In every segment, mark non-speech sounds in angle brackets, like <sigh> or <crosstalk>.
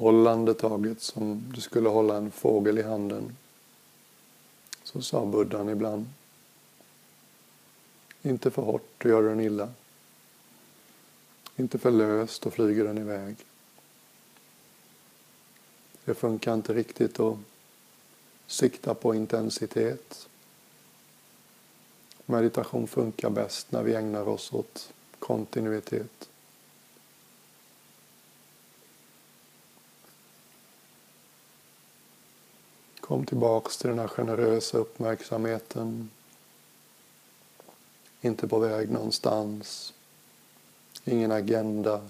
Håll andetaget som du skulle hålla en fågel i handen. Så sa buddhan ibland. Inte för hårt, då gör du den illa. Inte för löst, då flyger den iväg. Det funkar inte riktigt att sikta på intensitet. Meditation funkar bäst när vi ägnar oss åt kontinuitet. Kom tillbaks till den här generösa uppmärksamheten. Inte på väg någonstans. Ingen agenda.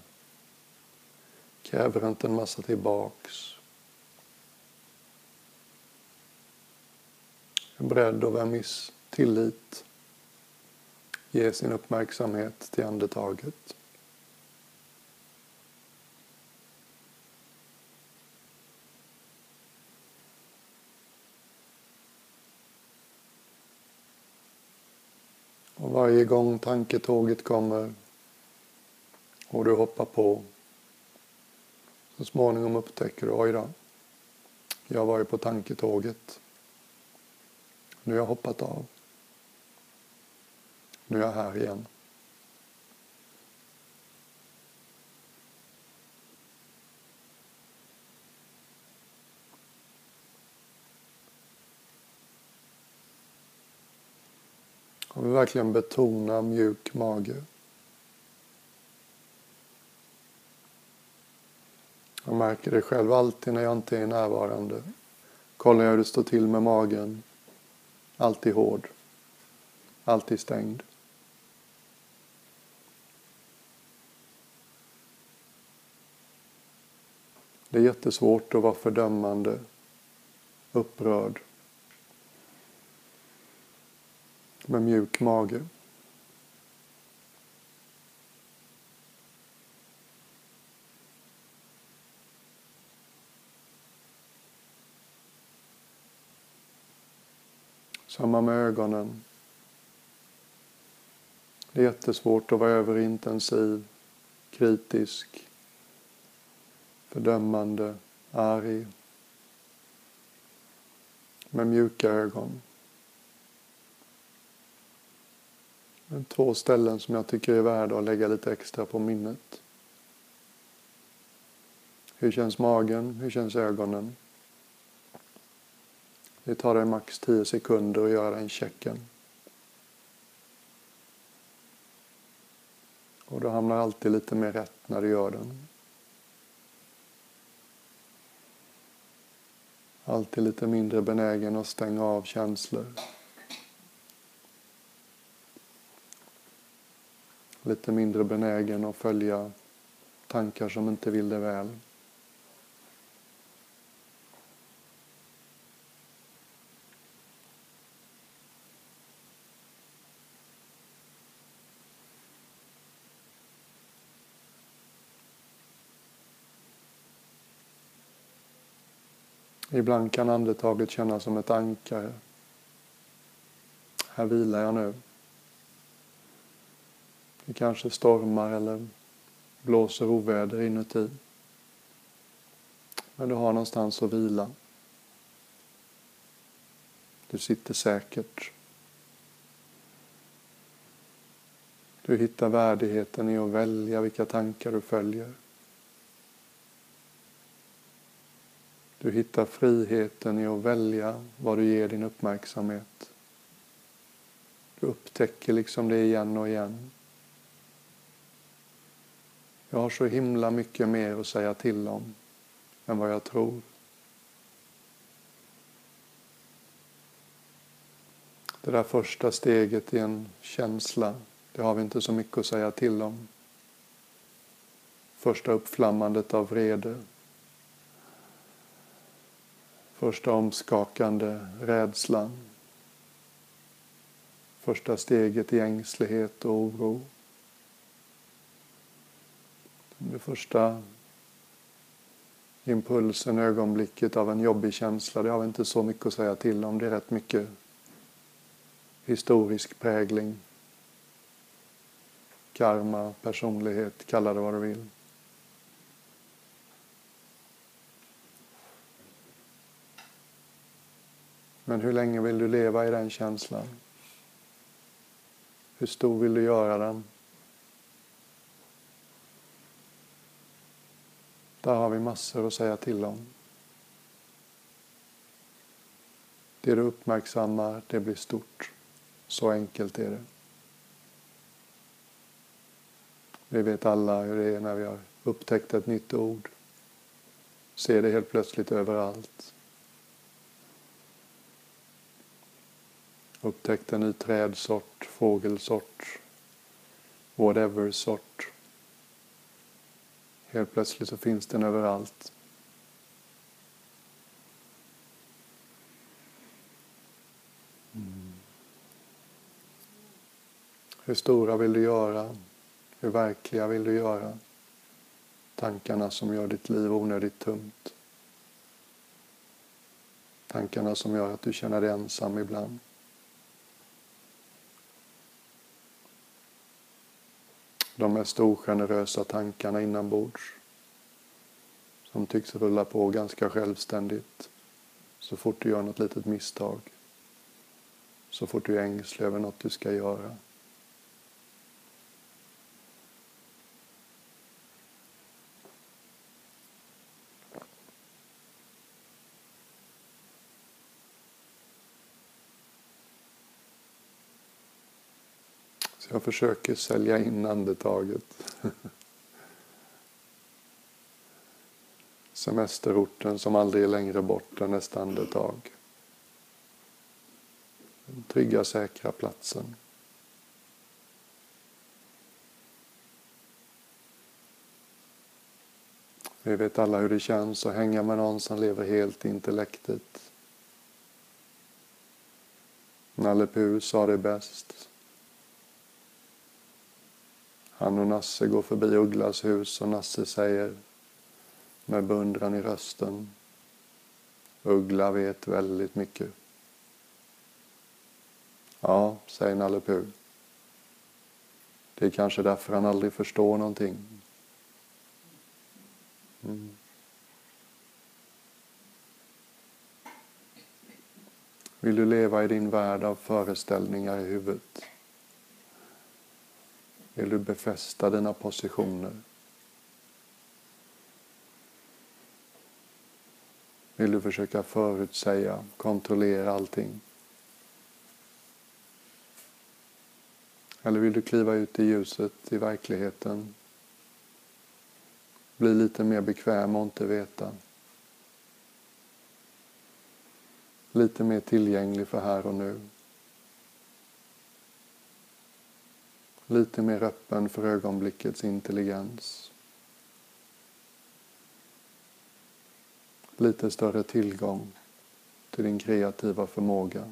Kräver inte en massa tillbaks. Är beredd att vara miss tillit. Ge sin uppmärksamhet till andetaget. Och varje gång tanketåget kommer och du hoppar på så småningom upptäcker du, oj då, jag var ju på tanketåget. Nu har jag hoppat av. Nu är jag här igen. Verkligen betona mjuk mage. Jag märker det själv alltid när jag inte är närvarande. Kollar jag hur det står till med magen. Alltid hård. Alltid stängd. Det är jättesvårt att vara fördömande, upprörd. Med mjuk mage. Samma med ögonen. Det är jättesvårt att vara överintensiv, kritisk, fördömande, arg. Med mjuka ögon. Två ställen som jag tycker är värda att lägga lite extra på minnet. Hur känns magen? Hur känns ögonen? Det tar dig max 10 sekunder att göra den checken. Och du hamnar alltid lite mer rätt när du gör den. Alltid lite mindre benägen att stänga av känslor. Lite mindre benägen att följa tankar som inte vill det väl. Ibland kan andetaget kännas som ett ankare. Här vilar jag nu. Det kanske stormar eller blåser oväder inuti. Men du har någonstans att vila. Du sitter säkert. Du hittar värdigheten i att välja vilka tankar du följer. Du hittar friheten i att välja vad du ger din uppmärksamhet. Du upptäcker liksom det igen och igen. Jag har så himla mycket mer att säga till om än vad jag tror. Det där första steget i en känsla, det har vi inte så mycket att säga till om. Första uppflammandet av vrede, Första omskakande rädslan. Första steget i ängslighet och oro. Det första impulsen, ögonblicket av en jobbig känsla, det har vi inte så mycket att säga till om. Det är rätt mycket historisk prägling, karma, personlighet, kalla det vad du vill. Men hur länge vill du leva i den känslan? Hur stor vill du göra den? Där har vi massor att säga till om. Det du uppmärksammar, det blir stort. Så enkelt är det. Vi vet alla hur det är när vi har upptäckt ett nytt ord. Ser det helt plötsligt överallt. Upptäckt en ny trädsort, fågelsort, whatever sort. Helt plötsligt så finns den överallt. Mm. Hur stora vill du göra? Hur verkliga vill du göra? Tankarna som gör ditt liv onödigt tungt. Tankarna som gör att du känner dig ensam ibland. De mest ogenerösa tankarna inombords som tycks rulla på ganska självständigt så fort du gör något litet misstag. Så fort du är ängslig över något du ska göra. Jag försöker sälja in andetaget. <laughs> Semesterorten som aldrig är längre bort än nästa andetag. Den trygga, säkra platsen. Vi vet alla hur det känns att hänga med någon som lever helt i intellektet. Nalle Puh sa det bäst. Han och Nasse går förbi Ugglas hus och Nasse säger med beundran i rösten Uggla vet väldigt mycket. Ja, säger Nalle Puh. Det är kanske därför han aldrig förstår någonting. Mm. Vill du leva i din värld av föreställningar i huvudet? Vill du befästa dina positioner? Vill du försöka förutsäga, kontrollera allting? Eller vill du kliva ut i ljuset, i verkligheten? Bli lite mer bekväm och inte veta. Lite mer tillgänglig för här och nu. Lite mer öppen för ögonblickets intelligens. Lite större tillgång till din kreativa förmåga,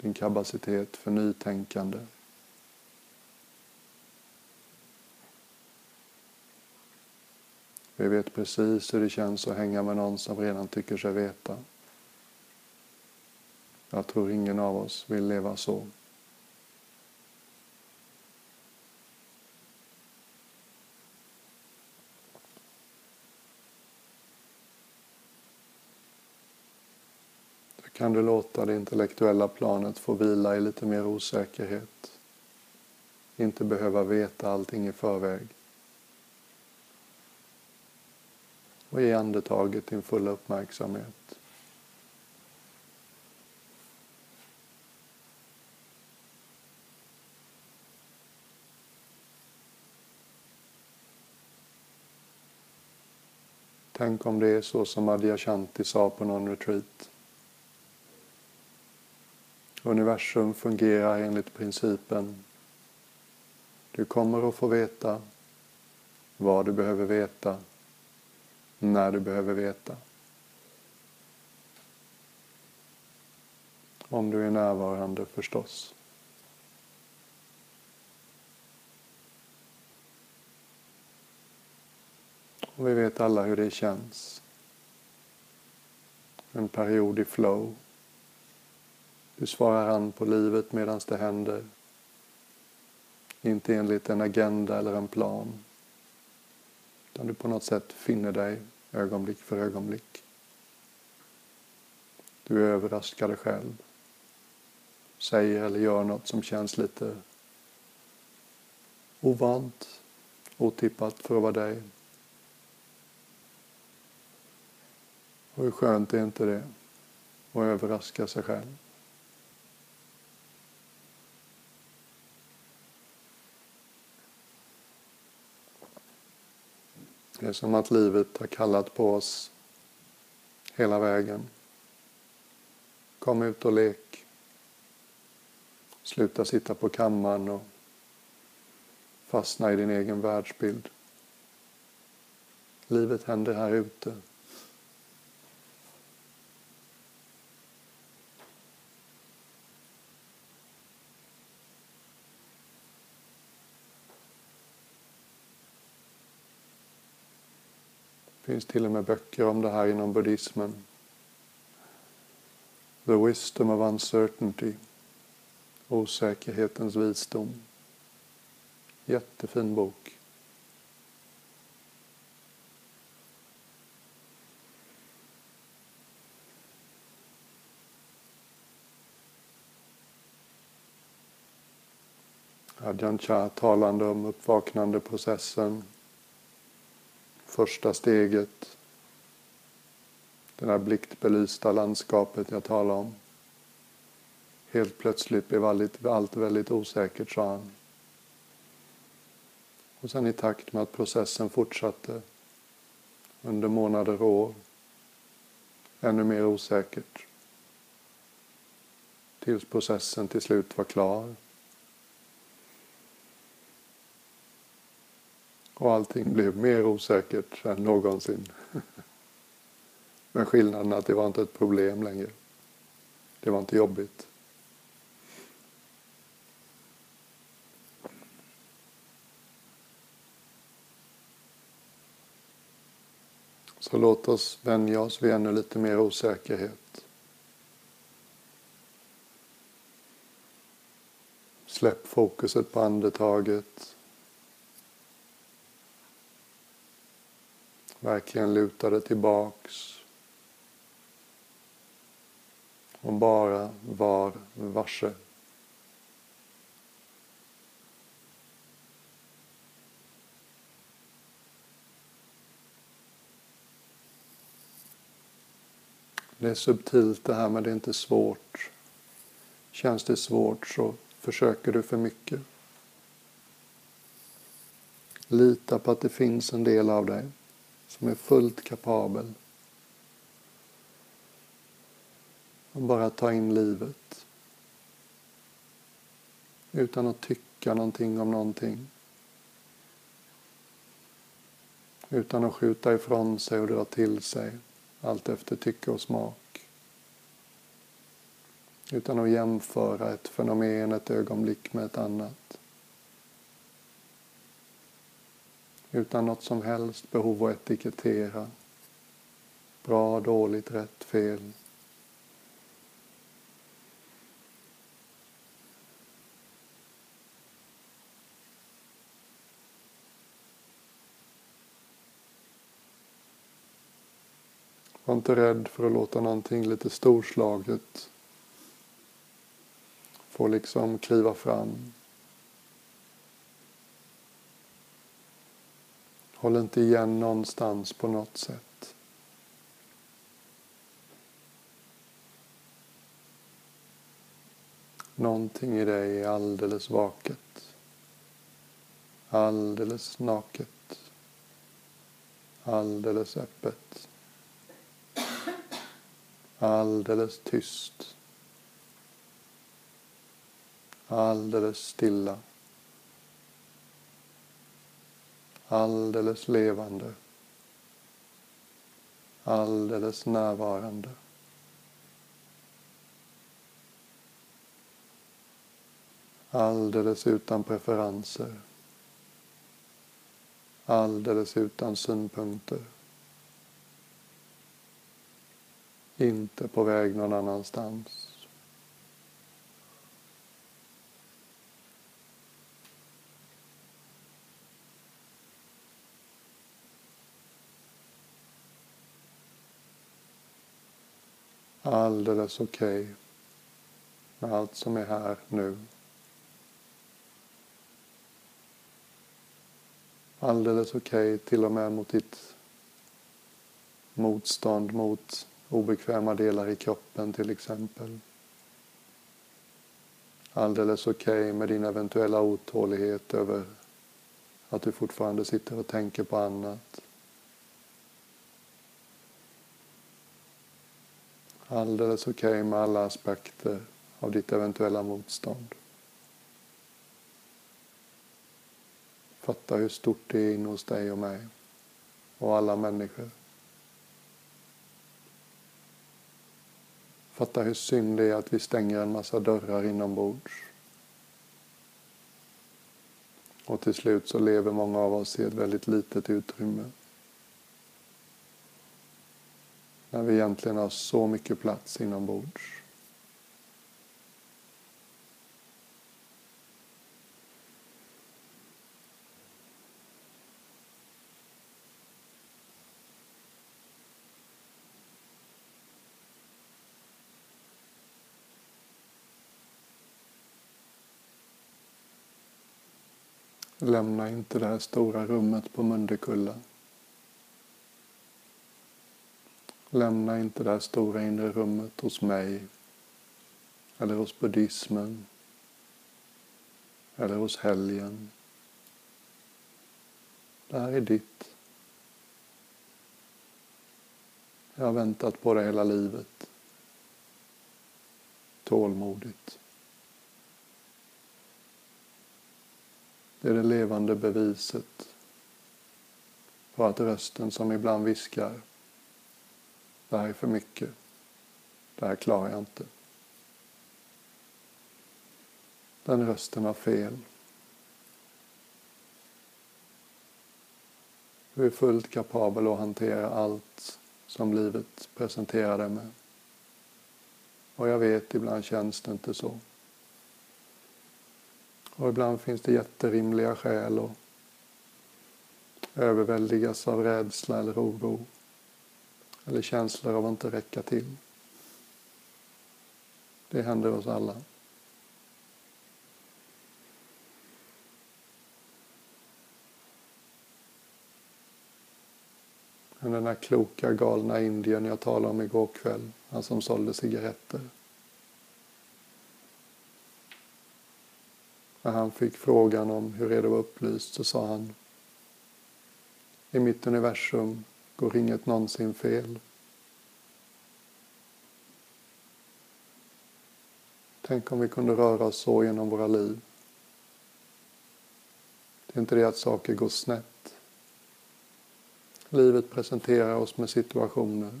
din kapacitet för nytänkande. Vi vet precis hur det känns att hänga med någon som redan tycker sig veta. Jag tror ingen av oss vill leva så. Kan du låta det intellektuella planet få vila i lite mer osäkerhet. Inte behöva veta allting i förväg. Och ge andetaget din fulla uppmärksamhet. Tänk om det är så som Adyashanti sa på någon retreat. Universum fungerar enligt principen du kommer att få veta vad du behöver veta när du behöver veta. Om du är närvarande förstås. Och vi vet alla hur det känns. En period i flow. Hur svarar han på livet medan det händer. Inte enligt en agenda eller en plan. Utan du på något sätt finner dig ögonblick för ögonblick. Du överraskar dig själv. Säger eller gör något som känns lite ovant, otippat för att vara dig. Och hur skönt är inte det? Att överraska sig själv. Det är som att livet har kallat på oss hela vägen. Kom ut och lek. Sluta sitta på kammaren och fastna i din egen världsbild. Livet händer här ute. Det finns till och med böcker om det här inom buddhismen. The wisdom of uncertainty. Osäkerhetens visdom. Jättefin bok. Ajahn Chah talande om uppvaknandeprocessen första steget. Det där bliktbelysta landskapet jag talar om. Helt plötsligt blev allt väldigt osäkert, sa han. Och sen i takt med att processen fortsatte under månader och år, ännu mer osäkert. Tills processen till slut var klar. Och allting blev mer osäkert än någonsin. <laughs> Men skillnaden är att det var inte ett problem längre. Det var inte jobbigt. Så låt oss vänja oss vid ännu lite mer osäkerhet. Släpp fokuset på andetaget. Verkligen luta dig tillbaks. Och bara var varse. Det är subtilt det här men det är inte svårt. Känns det svårt så försöker du för mycket. Lita på att det finns en del av dig som är fullt kapabel. Och bara ta in livet. Utan att tycka någonting om någonting. Utan att skjuta ifrån sig och dra till sig allt efter tycke och smak. Utan att jämföra ett fenomen, ett ögonblick med ett annat. Utan något som helst behov att etikettera. Bra, dåligt, rätt, fel. Var inte rädd för att låta någonting lite storslaget få liksom kliva fram. Håll inte igen någonstans på något sätt. Någonting i dig är alldeles vaket. Alldeles naket. Alldeles öppet. Alldeles tyst. Alldeles stilla. Alldeles levande, alldeles närvarande. Alldeles utan preferenser. Alldeles utan synpunkter. Inte på väg någon annanstans. Alldeles okej okay med allt som är här nu. Alldeles okej okay, till och med mot ditt motstånd mot obekväma delar i kroppen till exempel. Alldeles okej okay med din eventuella otålighet över att du fortfarande sitter och tänker på annat. Alldeles okej okay med alla aspekter av ditt eventuella motstånd. Fatta hur stort det är inne hos dig och mig och alla människor. Fatta hur synd det är att vi stänger en massa dörrar inombords. Och till slut så lever många av oss i ett väldigt litet utrymme. När vi egentligen har så mycket plats inombords. Lämna inte det här stora rummet på Mundekulla. Lämna inte det här stora inre rummet hos mig eller hos buddhismen eller hos helgen. Det här är ditt. Jag har väntat på det hela livet. Tålmodigt. Det är det levande beviset på att rösten som ibland viskar det här är för mycket. Det här klarar jag inte. Den rösten har fel. Du är fullt kapabel att hantera allt som livet presenterar dig med. Och jag vet, ibland känns det inte så. Och ibland finns det jätterimliga skäl att överväldigas av rädsla eller oro. Eller känslor av att inte räcka till. Det händer oss alla. Men den här kloka galna indien jag talade om igår kväll, han som sålde cigaretter. När han fick frågan om hur är det var upplyst så sa han I mitt universum går inget någonsin fel. Tänk om vi kunde röra oss så genom våra liv. Det är inte det att saker går snett. Livet presenterar oss med situationer.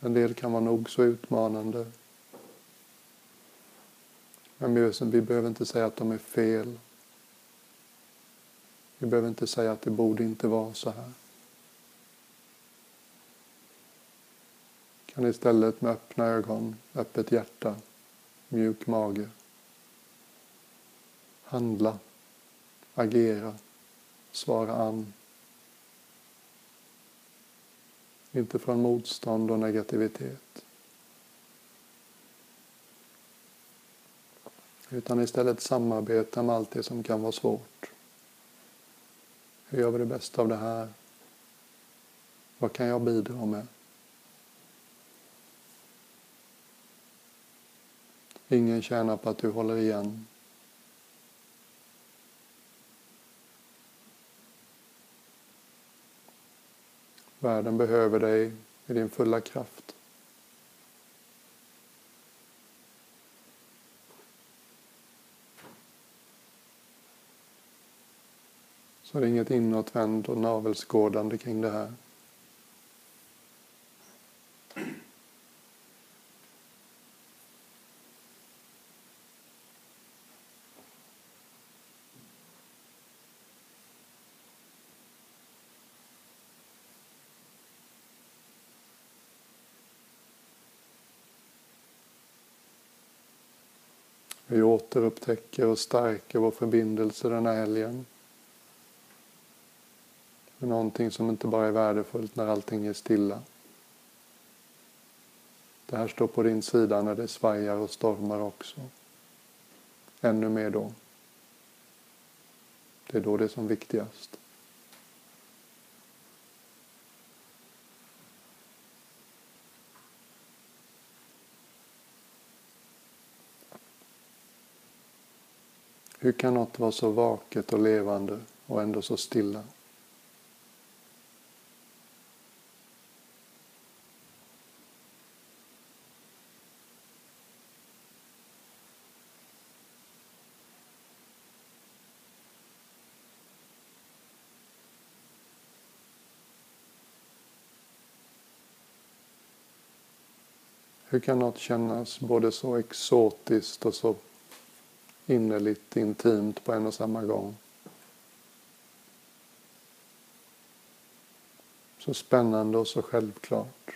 En del kan vara nog så utmanande men vi behöver inte säga att de är fel. Vi behöver inte säga att det borde inte vara så här. Kan istället med öppna ögon, öppet hjärta, mjuk mage handla, agera, svara an. Inte från motstånd och negativitet. Utan istället samarbeta med allt det som kan vara svårt. Hur gör vi det bästa av det här? Vad kan jag bidra med? Ingen tjänar på att du håller igen. Världen behöver dig i din fulla kraft. Så det är inget inåtvänd och navelskådande kring det här. Vi återupptäcker och stärker vår förbindelse den här helgen. Med någonting som inte bara är värdefullt när allting är stilla. Det här står på din sida när det svajar och stormar också. Ännu mer då. Det är då det är som viktigast. Hur kan något vara så vaket och levande och ändå så stilla? Hur kan något kännas både så exotiskt och så innerligt intimt på en och samma gång? Så spännande och så självklart.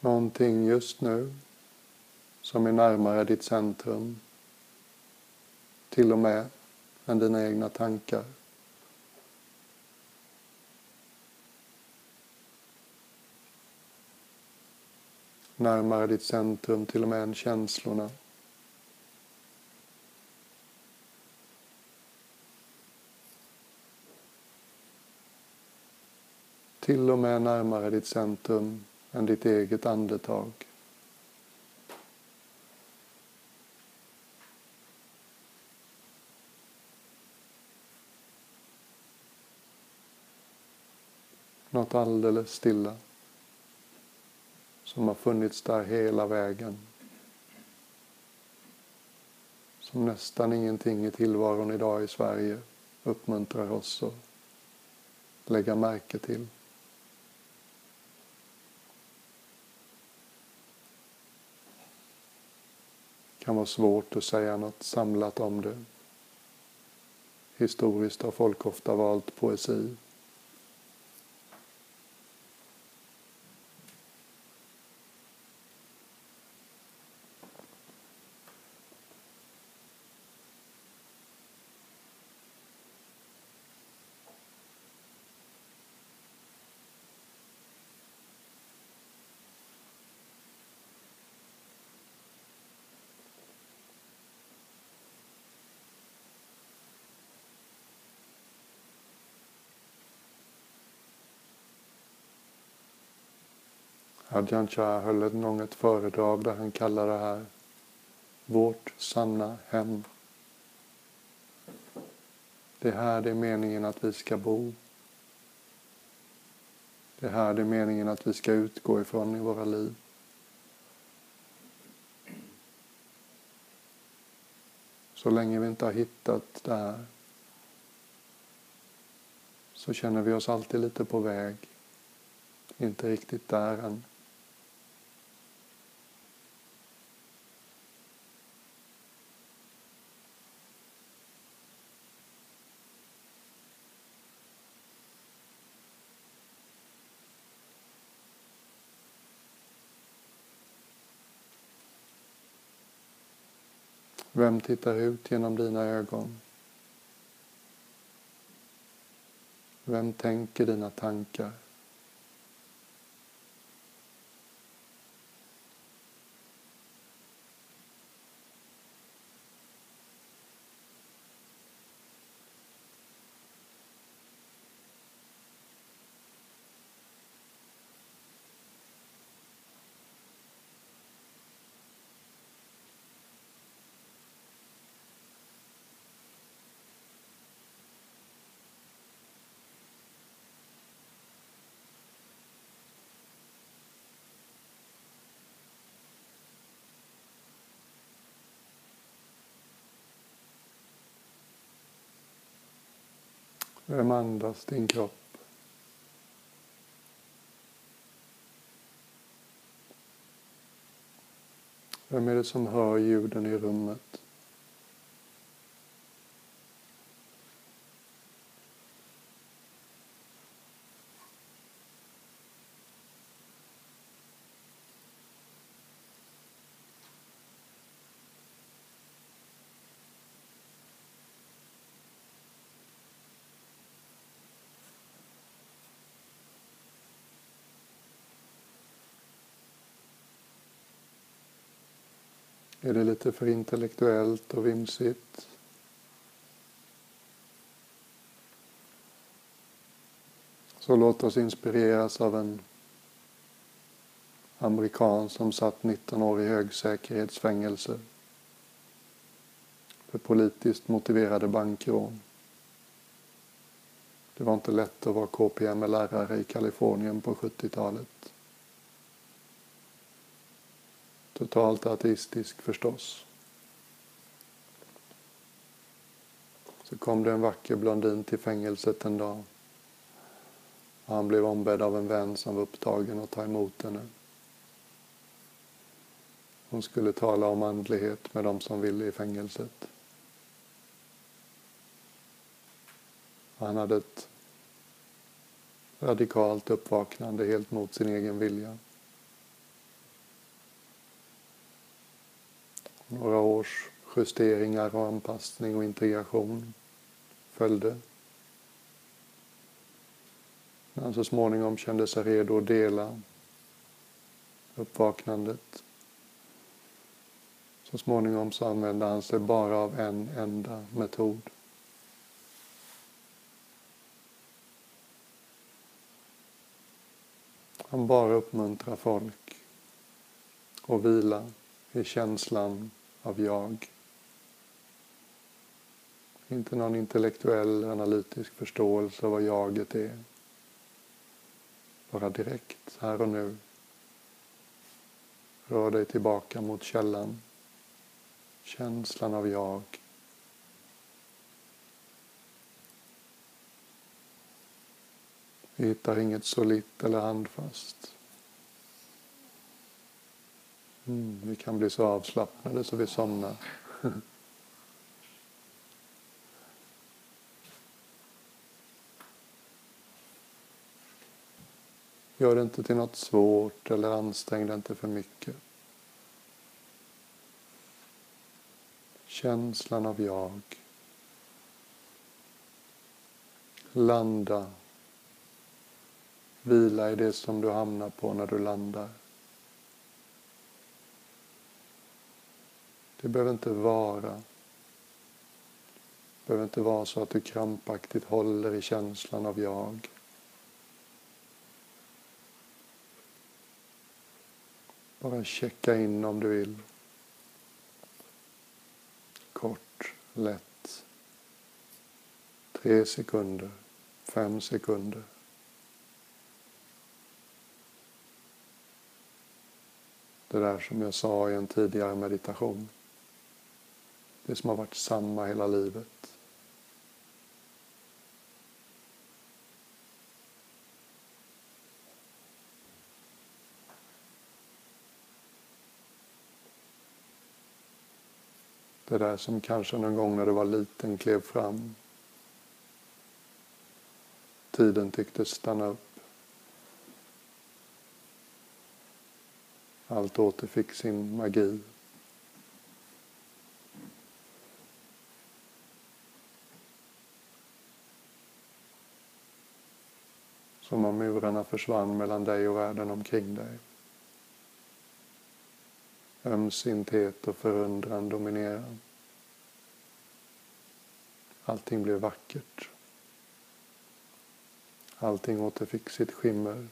Någonting just nu som är närmare ditt centrum, till och med än dina egna tankar. Närmare ditt centrum, till och med än känslorna. Till och med närmare ditt centrum än ditt eget andetag. Något alldeles stilla. Som har funnits där hela vägen. Som nästan ingenting i tillvaron idag i Sverige uppmuntrar oss att lägga märke till. Det kan vara svårt att säga något samlat om det. Historiskt har folk ofta valt poesi Ajahn Chah höll en gång ett föredrag där han kallar det här vårt sanna hem. Det är här det är meningen att vi ska bo. Det är här det är meningen att vi ska utgå ifrån i våra liv. Så länge vi inte har hittat det här så känner vi oss alltid lite på väg. Inte riktigt där än. Vem tittar ut genom dina ögon? Vem tänker dina tankar? Vem andas din kropp? Vem är det som hör ljuden i rummet? Är det lite för intellektuellt och vimsigt? Så låt oss inspireras av en amerikan som satt 19 år i högsäkerhetsfängelse för politiskt motiverade bankrån. Det var inte lätt att vara KPML-lärare i Kalifornien på 70-talet. Totalt ateistisk förstås. Så kom det en vacker blondin till fängelset en dag. Han blev ombedd av en vän som var upptagen att ta emot henne. Hon skulle tala om andlighet med de som ville i fängelset. Han hade ett radikalt uppvaknande helt mot sin egen vilja. Några års justeringar och anpassning och integration följde. När han så småningom kände sig redo att dela uppvaknandet. Så småningom så använde han sig bara av en enda metod. Han bara uppmuntrar folk att vila i känslan av jag. Inte någon intellektuell analytisk förståelse av vad jaget är. Bara direkt, här och nu. Rör dig tillbaka mot källan. Känslan av jag. Vi hittar inget solitt eller handfast. Mm, vi kan bli så avslappnade så vi somnar. <laughs> Gör det inte till något svårt eller ansträng dig inte för mycket. Känslan av jag. Landa. Vila i det som du hamnar på när du landar. Det behöver inte vara. Det behöver inte vara så att du krampaktigt håller i känslan av jag. Bara checka in om du vill. Kort, lätt. Tre sekunder, fem sekunder. Det där som jag sa i en tidigare meditation. Det som har varit samma hela livet. Det där som kanske någon gång när du var liten klev fram. Tiden tycktes stanna upp. Allt återfick sin magi. Som om murarna försvann mellan dig och världen omkring dig. Ömsinthet och förundran dominerar. Allting blev vackert. Allting återfick sitt skimmer.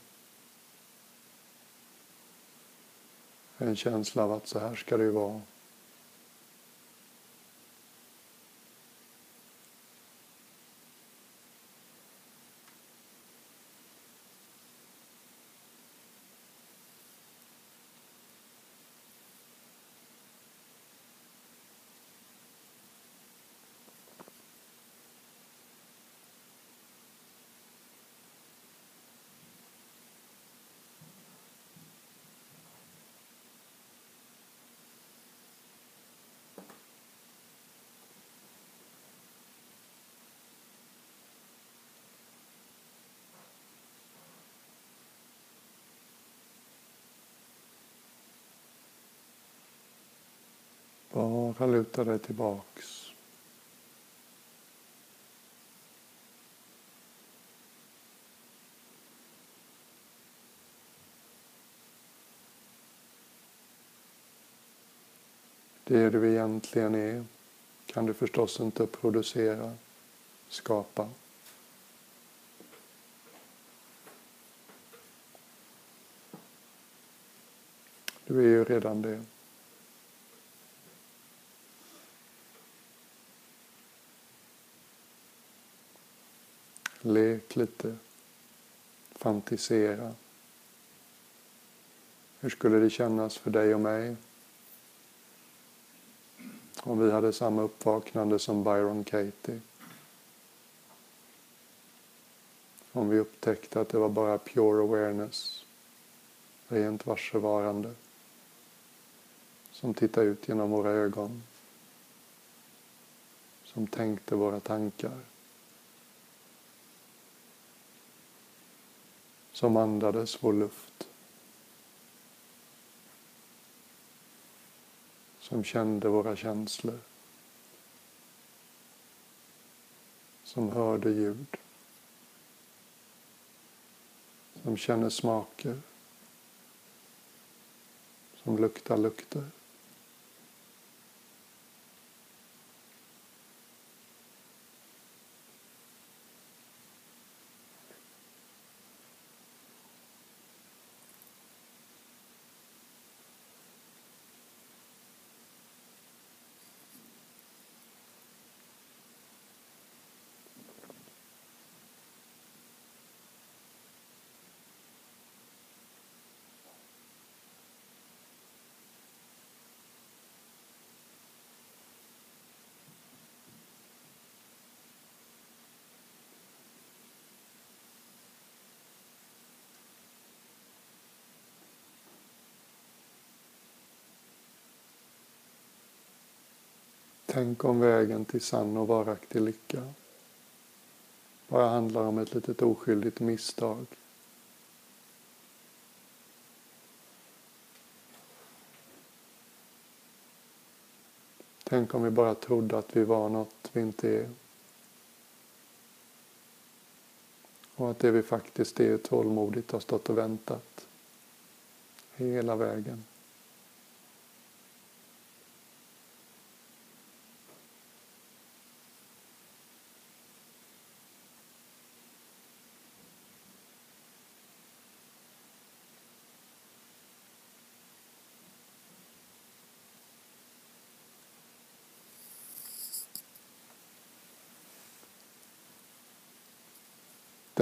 En känsla av att så här ska det ju vara. Kan luta dig tillbaks. Det du egentligen är kan du förstås inte producera, skapa. Du är ju redan det. Lek lite. Fantisera. Hur skulle det kännas för dig och mig om vi hade samma uppvaknande som Byron Katie? Om vi upptäckte att det var bara pure awareness, rent varsevarande, som tittade ut genom våra ögon, som tänkte våra tankar. Som andades vår luft. Som kände våra känslor. Som hörde ljud. Som känner smaker. Som luktar lukter. Tänk om vägen till sann och varaktig lycka bara handlar om ett litet oskyldigt misstag. Tänk om vi bara trodde att vi var något vi inte är. Och att det vi faktiskt är tålmodigt har stått och väntat hela vägen.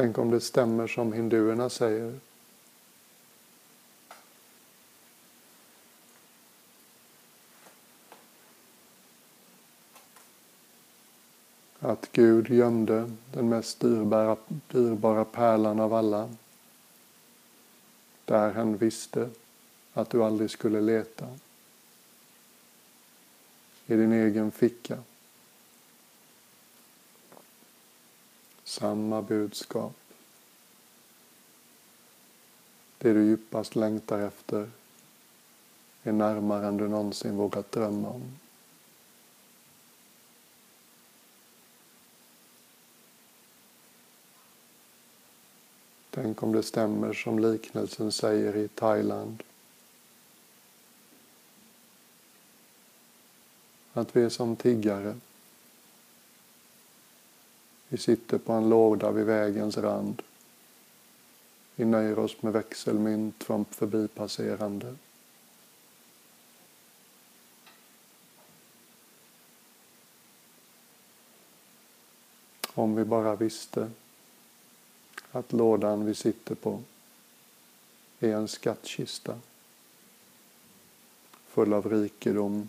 Tänk om det stämmer som hinduerna säger. Att Gud gömde den mest dyrbara, dyrbara pärlan av alla. Där han visste att du aldrig skulle leta. I din egen ficka. Samma budskap. Det du djupast längtar efter är närmare än du någonsin vågat drömma om. Tänk om det stämmer som liknelsen säger i Thailand. Att vi är som tiggare. Vi sitter på en låda vid vägens rand. Vi nöjer oss med växelmynt från förbipasserande. Om vi bara visste att lådan vi sitter på är en skattkista full av rikedom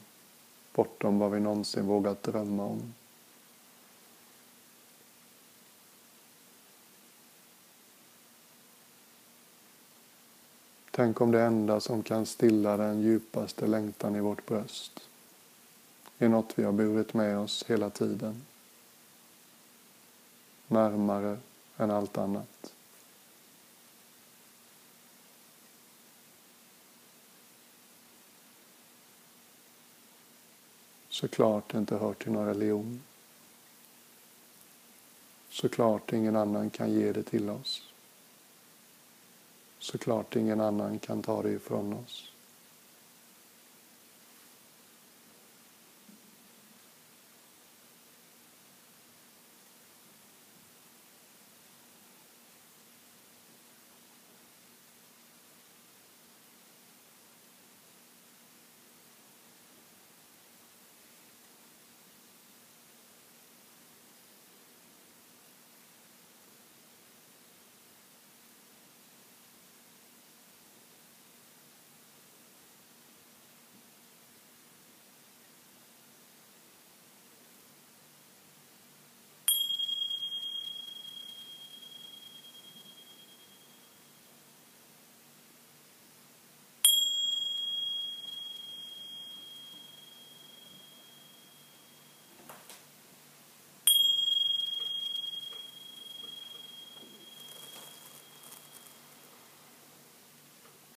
bortom vad vi någonsin vågat drömma om. Tänk om det enda som kan stilla den djupaste längtan i vårt bröst är något vi har burit med oss hela tiden. Närmare än allt annat. Såklart inte hör till någon religion. Såklart ingen annan kan ge det till oss såklart ingen annan kan ta det ifrån oss.